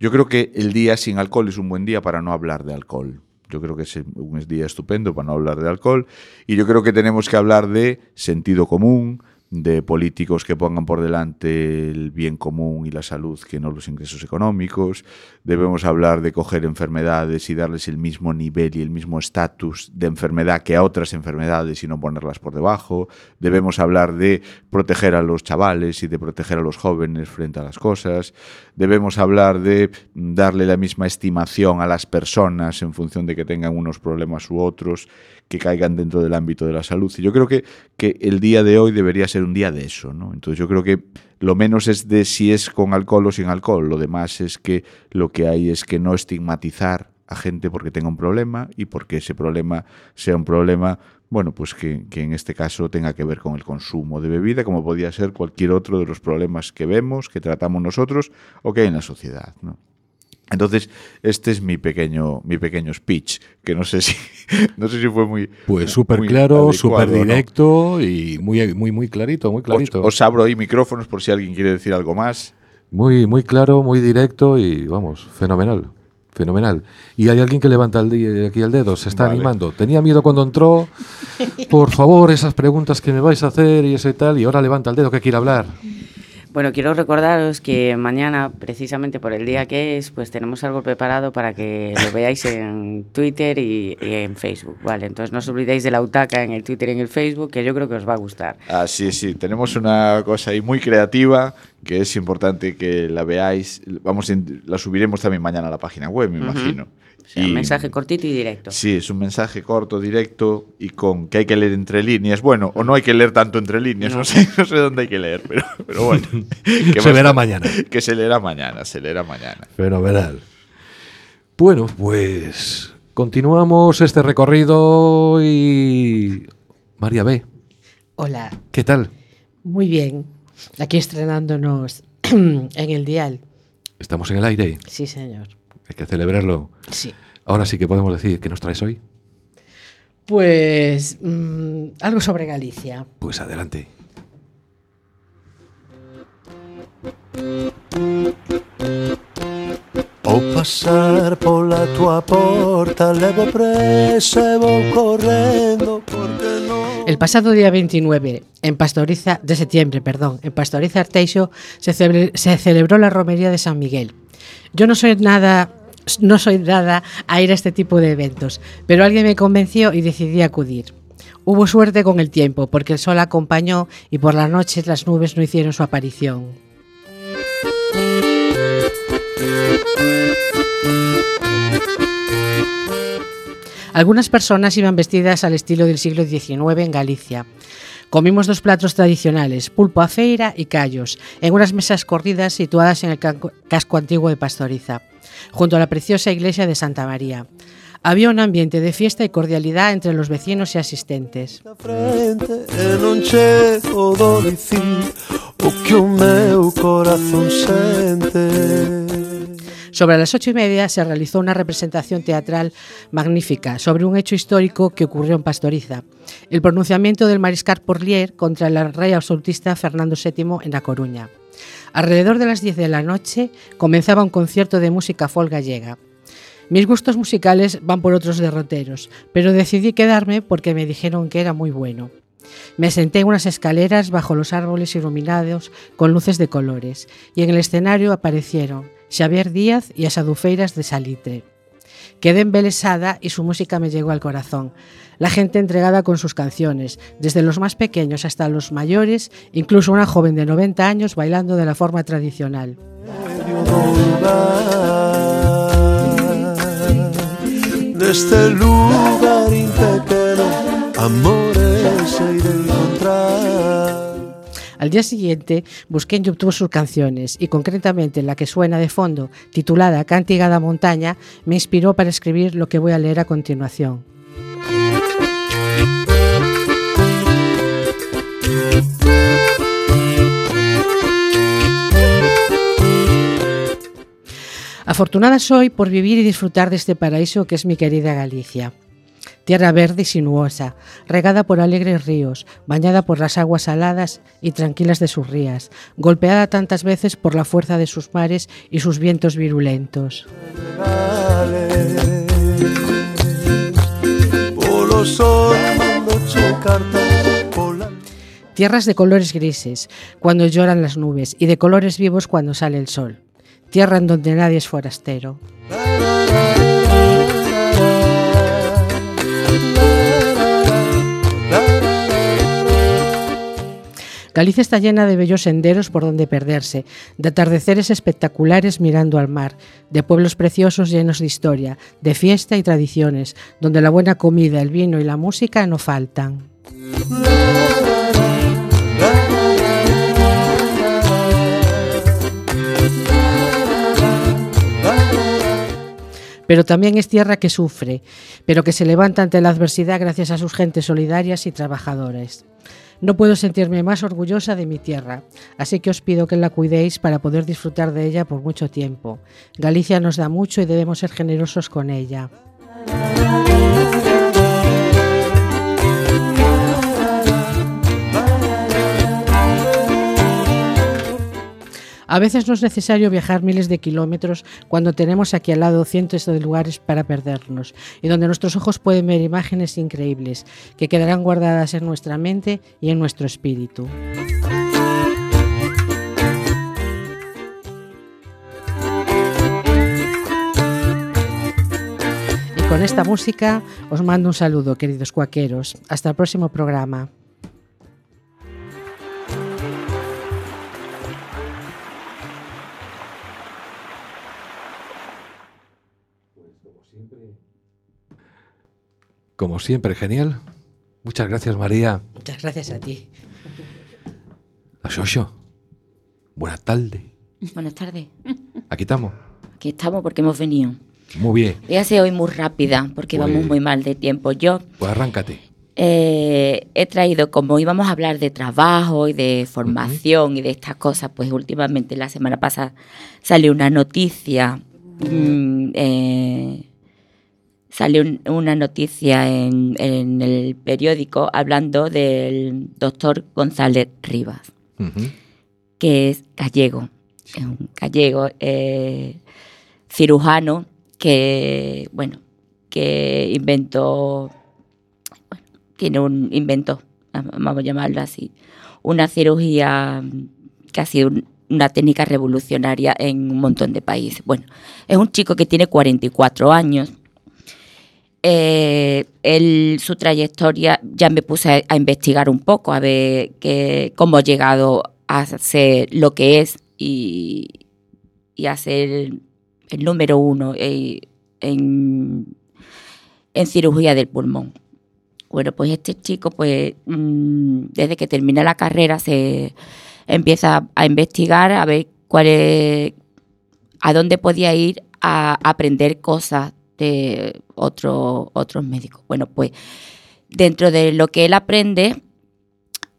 Yo creo que el día sin alcohol es un buen día para no hablar de alcohol. Yo creo que es un día estupendo para no hablar de alcohol. Y yo creo que tenemos que hablar de sentido común, de políticos que pongan por delante el bien común y la salud que no los ingresos económicos. Debemos hablar de coger enfermedades y darles el mismo nivel y el mismo estatus de enfermedad que a otras enfermedades y no ponerlas por debajo. Debemos hablar de proteger a los chavales y de proteger a los jóvenes frente a las cosas. Debemos hablar de darle la misma estimación a las personas en función de que tengan unos problemas u otros que caigan dentro del ámbito de la salud. Y yo creo que, que el día de hoy debería ser un día de eso, ¿no? Entonces yo creo que lo menos es de si es con alcohol o sin alcohol, lo demás es que lo que hay es que no estigmatizar a gente porque tenga un problema y porque ese problema sea un problema, bueno, pues que, que en este caso tenga que ver con el consumo de bebida, como podía ser cualquier otro de los problemas que vemos, que tratamos nosotros o que hay en la sociedad, ¿no? Entonces, este es mi pequeño, mi pequeño speech, que no sé si, no sé si fue muy. Pues súper claro, súper ¿no? directo y muy, muy, muy clarito, muy clarito. os abro ahí micrófonos por si alguien quiere decir algo más. Muy, muy claro, muy directo y vamos, fenomenal. Fenomenal. Y hay alguien que levanta el aquí el dedo, se está Vale. animando. Tenía miedo cuando entró. Por favor, esas preguntas que me vais a hacer y eso y tal. Y ahora levanta el dedo que quiere hablar. Bueno, quiero recordaros que mañana, precisamente por el día que es, pues tenemos algo preparado para que lo veáis en Twitter y, y en Facebook, ¿vale? Entonces no os olvidéis de la UTACA en el Twitter y en el Facebook, que yo creo que os va a gustar. Ah, sí, sí, tenemos una cosa ahí muy creativa que es importante que la veáis. Vamos, la subiremos también mañana a la página web, me imagino. O sea, Y- un mensaje cortito y directo. Sí, es un mensaje corto, directo y con que hay que leer entre líneas. Bueno, o no hay que leer tanto entre líneas, no, No. sé, no sé dónde hay que leer, pero, pero bueno. que Se verá mañana. Que se leerá mañana, se leerá mañana. Fenomenal. Bueno, pues continuamos este recorrido y... María B, Hola, ¿qué tal? muy bien. Aquí estrenándonos en el dial. Estamos en el aire, Sí, señor. Hay que celebrarlo. Sí. Ahora sí que podemos decir que nos traes hoy. Pues mm, algo sobre Galicia. Pues adelante. Ao pasar pola tua porta levo preso e vou correndo porque non El pasado día 29, en Pastoriza de septiembre, perdón, en Pastoriza Arteixo se celebró la romería de San Miguel. Yo no soy nada no soy nada a ir a este tipo de eventos, pero alguien me convenció y decidí acudir. Hubo suerte con el tiempo, porque el sol acompañó y por la noche las nubes no hicieron su aparición. Algunas personas iban vestidas al estilo del siglo XIX en Galicia, Comimos dos platos tradicionales, pulpo a feira y callos, en unas mesas corridas situadas en el casco antiguo de Pastoriza, junto a la preciosa iglesia de Santa María. Había un ambiente de fiesta y cordialidad entre los vecinos y asistentes. Sobre las ocho y media se realizó una representación teatral magnífica sobre un hecho histórico que ocurrió en Pastoriza, el pronunciamiento del mariscal Porlier contra el rey absolutista Fernando VII en La Coruña. Alrededor de las 10 de la noche comenzaba un concierto de música folk gallega. Mis gustos musicales van por otros derroteros, pero decidí quedarme porque me dijeron que era muy bueno. Me senté en unas escaleras bajo los árboles iluminados con luces de colores y en el escenario aparecieron Xavier Díaz y as adufeiras de Salitre. Quedé embelesada y su música me llegó al corazón. La gente entregada con sus canciones, desde los más pequeños hasta los mayores, incluso una joven de 90 años bailando de la forma tradicional. encontrar Al día siguiente busqué en YouTube sus canciones y concretamente la que suena de fondo, titulada Cántiga da Montaña, me inspiró para escribir lo que voy a leer a continuación. Afortunada soy por vivir y disfrutar de este paraíso que es mi querida Galicia. Tierra verde y sinuosa, regada por alegres ríos, bañada por las aguas saladas y tranquilas de sus rías, golpeada tantas veces por la fuerza de sus mares y sus vientos virulentos. Tierras de colores grises, cuando lloran las nubes, y de colores vivos cuando sale el sol. Tierra en donde nadie es forastero. Galicia está llena de bellos senderos por donde perderse, de atardeceres espectaculares mirando al mar, de pueblos preciosos llenos de historia, de fiesta y tradiciones, donde la buena comida, el vino y la música no faltan. pero también es tierra que sufre, pero que se levanta ante la adversidad gracias a sus gentes solidarias y trabajadoras. No puedo sentirme más orgullosa de mi tierra, así que os pido que la cuidéis para poder disfrutar de ella por mucho tiempo. Galicia nos da mucho y debemos ser generosos con ella. A veces no es necesario viajar miles de kilómetros cuando tenemos aquí al lado cientos de lugares para perdernos y donde nuestros ojos pueden ver imágenes increíbles que quedarán guardadas en nuestra mente y en nuestro espíritu. Y con esta música os mando un saludo, queridos cuaqueros. Hasta el próximo programa. Como siempre, genial. Muchas gracias, María. Muchas gracias a ti. A Xoxo. Buenas tardes. Buenas tardes. Aquí estamos. Aquí estamos porque hemos venido. Muy bien. Voy a ser hoy muy rápida porque Pues- vamos muy mal de tiempo. Yo Pues arráncate. eh, he traído, como íbamos a hablar de trabajo y de formación y de estas cosas, pues últimamente la semana pasada salió una noticia, mm, eh, salió un- una noticia en, en el periódico hablando del doctor González Rivas, que es gallego, es un gallego eh, cirujano que, bueno, que inventó bueno, tiene un invento, vamos a llamarlo así, una cirugía que ha sido un- una técnica revolucionaria en un montón de países. Bueno, es un chico que tiene 44 años. Eh, él, su trayectoria, ya me puse a, investigar un poco, a ver que, cómo ha llegado a ser lo que es y, y a ser el número uno eh, en, en cirugía del pulmón. Bueno, pues este chico, pues mm, desde que termina la carrera se empieza a investigar a ver cuál es, a dónde podía ir a aprender cosas de otro- otros médicos. Bueno, pues dentro de lo que él aprende,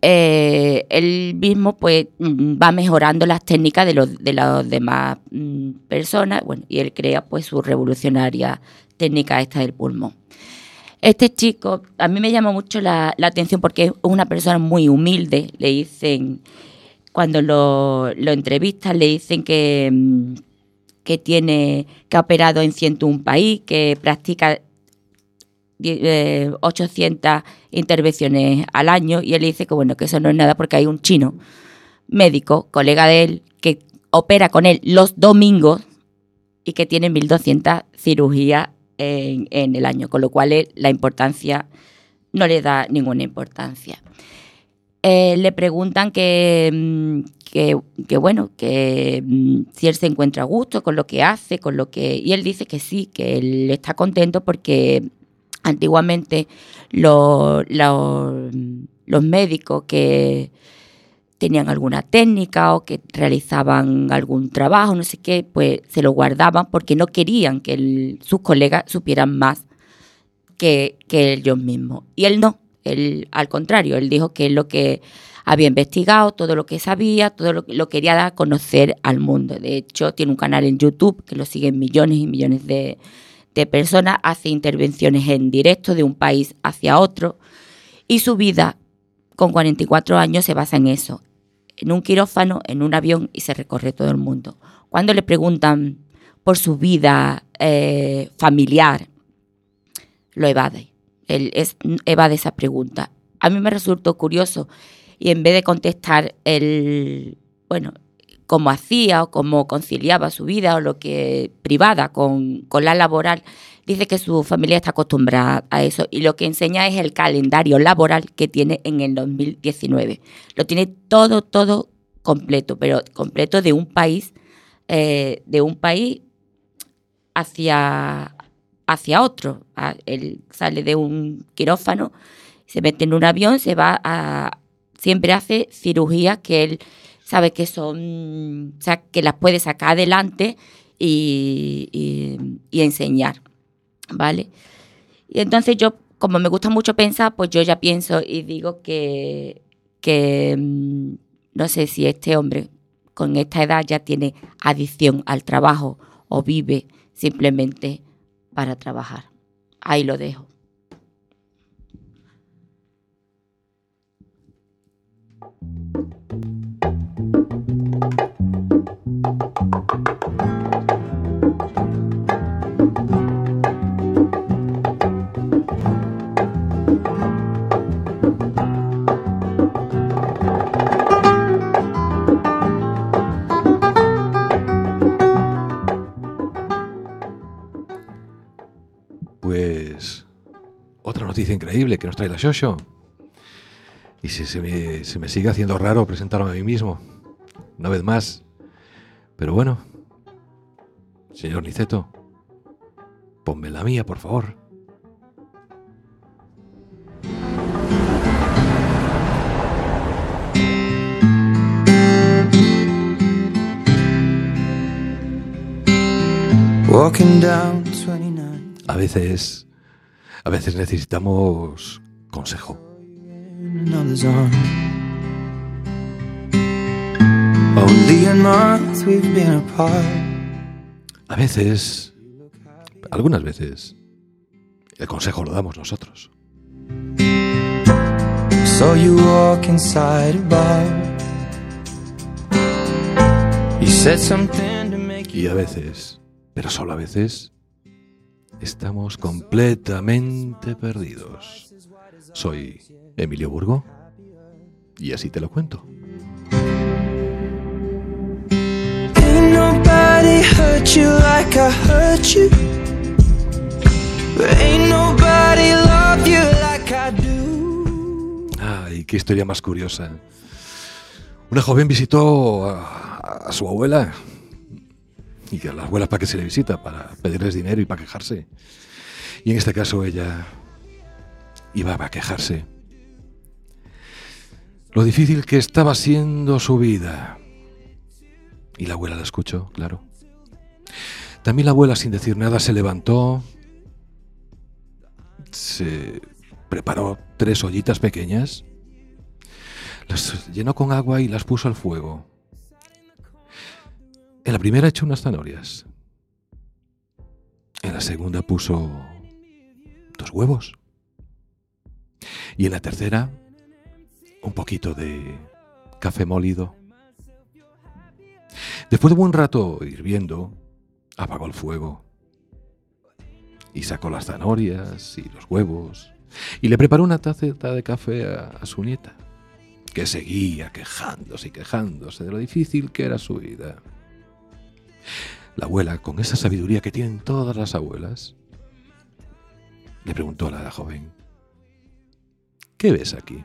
eh, él mismo pues mm, va mejorando las técnicas de los de las demás mm, personas, bueno, y él crea pues su revolucionaria técnica esta del pulmón. Este chico, a mí me llama mucho la, atención porque es una persona muy humilde, le dicen, cuando lo, lo entrevistan, le dicen que, mm, que tiene, que ha operado en 101 país, que practica die- eh, 800 intervenciones al año y él dice que bueno, que eso no es nada porque hay un chino médico, colega de él, que opera con él los domingos y que tiene 1200 cirugías en, en el año, con lo cual la importancia no le da ninguna importancia. Eh, le preguntan que, mm, que, que, bueno, que mm, si él se encuentra a gusto con lo que hace, con lo que. Y él dice que sí, que él está contento porque antiguamente lo- lo- los médicos que tenían alguna técnica o que realizaban algún trabajo, no sé qué, pues se lo guardaban porque no querían que sus colegas supieran más que, que ellos mismos. Y él no, él al contrario, él dijo que es lo que había investigado, todo lo que sabía, todo lo que lo quería dar a conocer al mundo. De hecho, tiene un canal en YouTube que lo siguen millones y millones de, personas, hace intervenciones en directo de un país hacia otro y su vida con 44 años se basa en eso, en un quirófano, en un avión y se recorre todo el mundo. Cuando le preguntan por su vida eh, familiar, lo evade. Él es, evade esa pregunta. A mí me resultó curioso y en vez de contestar el, bueno, cómo hacía o cómo conciliaba su vida o lo que privada con, con la laboral, dice que su familia está acostumbrada a eso y lo que enseña es el calendario laboral que tiene en el 2019. Lo tiene todo, todo completo, pero completo de un país, eh, de un país hacia, hacia otro. Él sale de un quirófano, se mete en un avión, se va a... Siempre hace cirugías que él sabe que son, o sea, que las puede sacar adelante y, y- y enseñar, ¿vale? Y entonces yo, como me gusta mucho pensar, pues yo ya pienso y digo que, que mm, no sé si este hombre con esta edad ya tiene adicción al trabajo o vive simplemente para trabajar. Ahí lo dejo. Noticia increíble que nos trae la Shosho. Y si se me, se me sigue haciendo raro presentarme a mí mismo, una vez más. Pero bueno, señor Niceto, ponme la mía, por favor. Walking down 29 A veces, a veces necesitamos consejo. a month we've been apart. A veces, algunas veces, el consejo lo damos nosotros. Saw you walk inside a bar. You said something to make Y a veces, pero solo a veces, estamos completamente perdidos. Soy Emilio Burgo y así te lo cuento. Ay, qué historia más curiosa. Una joven visitó a, a su abuela. Y a las abuelas para que se le visita, para pedirles dinero y para quejarse. Y en este caso ella Iba a quejarse. Lo difícil que estaba siendo su vida. Y la abuela la escuchó, claro. También la abuela, sin decir nada, se levantó, se preparó tres ollitas pequeñas, las llenó con agua y las puso al fuego. En la primera echó unas zanahorias. En la segunda puso dos huevos. Y en la tercera, un poquito de café molido. Después de buen rato hirviendo, apagó el fuego y sacó las zanahorias y los huevos y le preparó una taceta de café a su nieta, que seguía quejándose y quejándose de lo difícil que era su vida. La abuela, con esa sabiduría que tienen todas las abuelas, le preguntó a la joven, ¿qué ves aquí?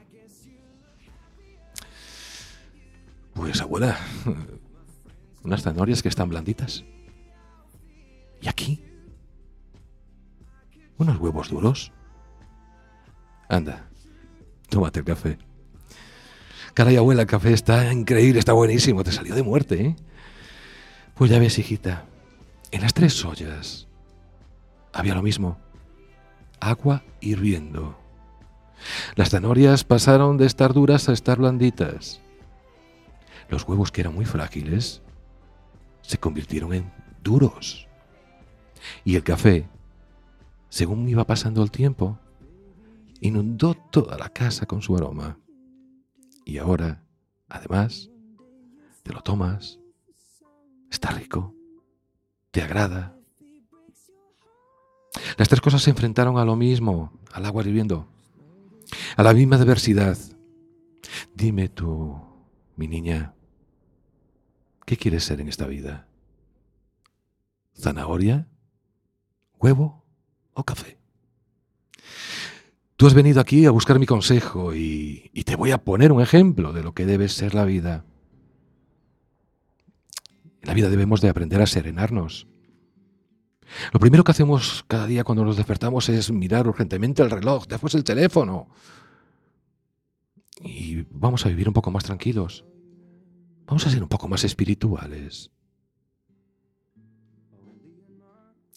Pues abuela, unas zanahorias que están blanditas. ¿Y aquí? Unos huevos duros. Anda, tómate el café. Caray, abuela, el café está increíble, está buenísimo, te salió de muerte, ¿eh? Pues ya ves, hijita, en las tres ollas había lo mismo. Agua hirviendo. Las zanahorias pasaron de estar duras a estar blanditas. Los huevos, que eran muy frágiles, se convirtieron en duros. Y el café, según iba pasando el tiempo, inundó toda la casa con su aroma. Y ahora, además, te lo tomas, está rico, te agrada. Las tres cosas se enfrentaron a lo mismo, al agua hirviendo, a la misma adversidad. Dime tú, mi niña, ¿qué quieres ser en esta vida? ¿Zanahoria? ¿Huevo o café? Tú has venido aquí a buscar mi consejo y, y te voy a poner un ejemplo de lo que debe ser la vida. En la vida debemos de aprender a serenarnos. Lo primero que hacemos cada día cuando nos despertamos es mirar urgentemente el reloj, después el teléfono. Y vamos a vivir un poco más tranquilos. Vamos a ser un poco más espirituales.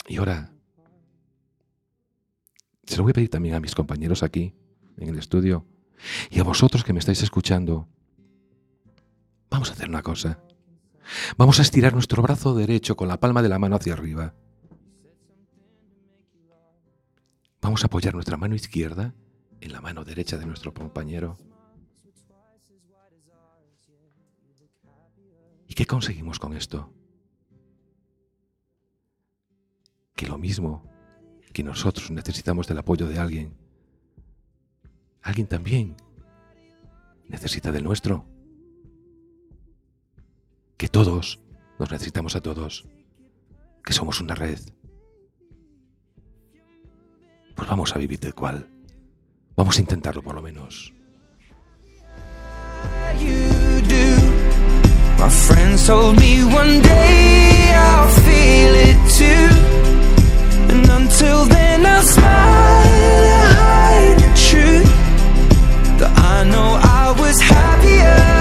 Y ahora, se lo voy a pedir también a mis compañeros aquí, en el estudio, y a vosotros que me estáis escuchando. Vamos a hacer una cosa. Vamos a estirar nuestro brazo derecho con la palma de la mano hacia arriba. Vamos a apoyar nuestra mano izquierda en la mano derecha de nuestro compañero. ¿Y qué conseguimos con esto? Que lo mismo que nosotros necesitamos del apoyo de alguien, alguien también necesita del nuestro. Que todos nos necesitamos a todos, que somos una red. Pues vamos a vivir del cual. Vamos a intentarlo por lo menos. My friends told me one day I'll feel it too. And until then, I'll smile and hide the truth. That I know I was happier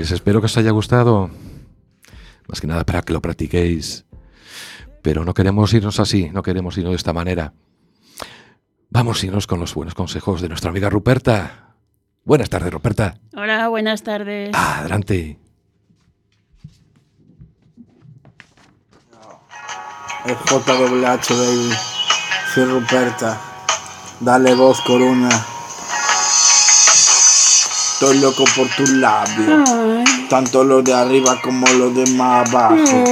Pues espero que os haya gustado. Más que nada para que lo practiquéis. Pero no queremos irnos así, no queremos irnos de esta manera. Vamos a irnos con los buenos consejos de nuestra amiga Ruperta. Buenas tardes, Ruperta. Hola, buenas tardes. Adelante. Es JWH, baby. Soy Ruperta. Dale voz, Coruna. Estoy loco por tus labios. Ay, Tanto los de arriba como los de más abajo.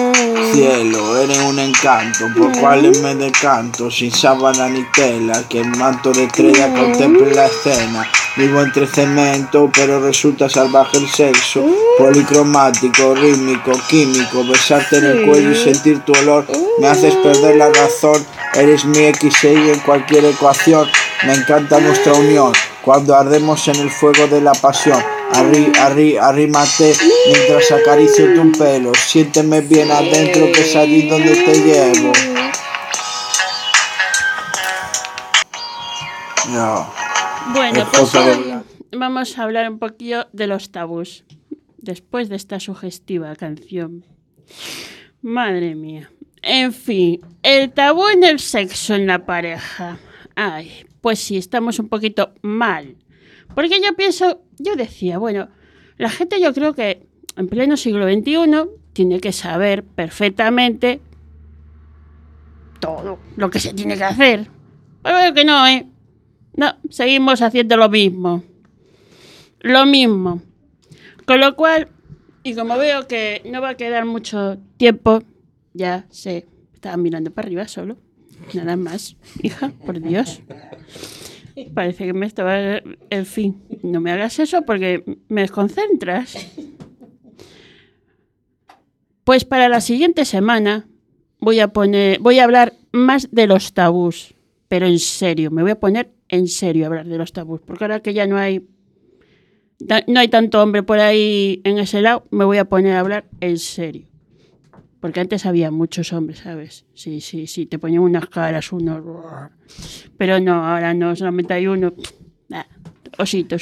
Cielo, eres un encanto, por cuales me decanto, sin sábana ni tela, que el manto de estrella contemple la escena. Vivo entre cemento, pero resulta salvaje el sexo. Policromático, rítmico, químico, besarte en el cuello y sentir tu olor. Me haces perder la razón, eres mi X6 en cualquier ecuación. Me encanta nuestra unión. Cuando ardemos en el fuego de la pasión. Arri, arri, arrímate mientras acaricio tu pelo. Siénteme bien adentro que es allí donde te llevo. No. Bueno, Es pues vamos a hablar un poquillo de los tabús. Después de esta sugestiva canción. Madre mía. En fin, el tabú en el sexo en la pareja. Ay, pues sí, estamos un poquito mal. Porque yo pienso, yo decía, bueno, la gente yo creo que en pleno siglo XXI tiene que saber perfectamente todo lo que se tiene que hacer. Pero veo que no, ¿eh? No, seguimos haciendo lo mismo. Lo mismo. Con lo cual, y como veo que no va a quedar mucho tiempo, ya sé, estaba mirando para arriba solo. Nada más, hija, por Dios. Parece que me estaba... En fin, no me hagas eso porque me desconcentras. Pues para la siguiente semana voy a poner, voy a hablar más de los tabús, pero en serio, me voy a poner en serio a hablar de los tabús, porque ahora que ya no hay no hay tanto hombre por ahí en ese lado, me voy a poner a hablar en serio. Porque antes había muchos hombres, ¿sabes? Sí, sí, sí, te ponían unas caras, unos... Pero no, ahora no, solamente hay uno. Ositos,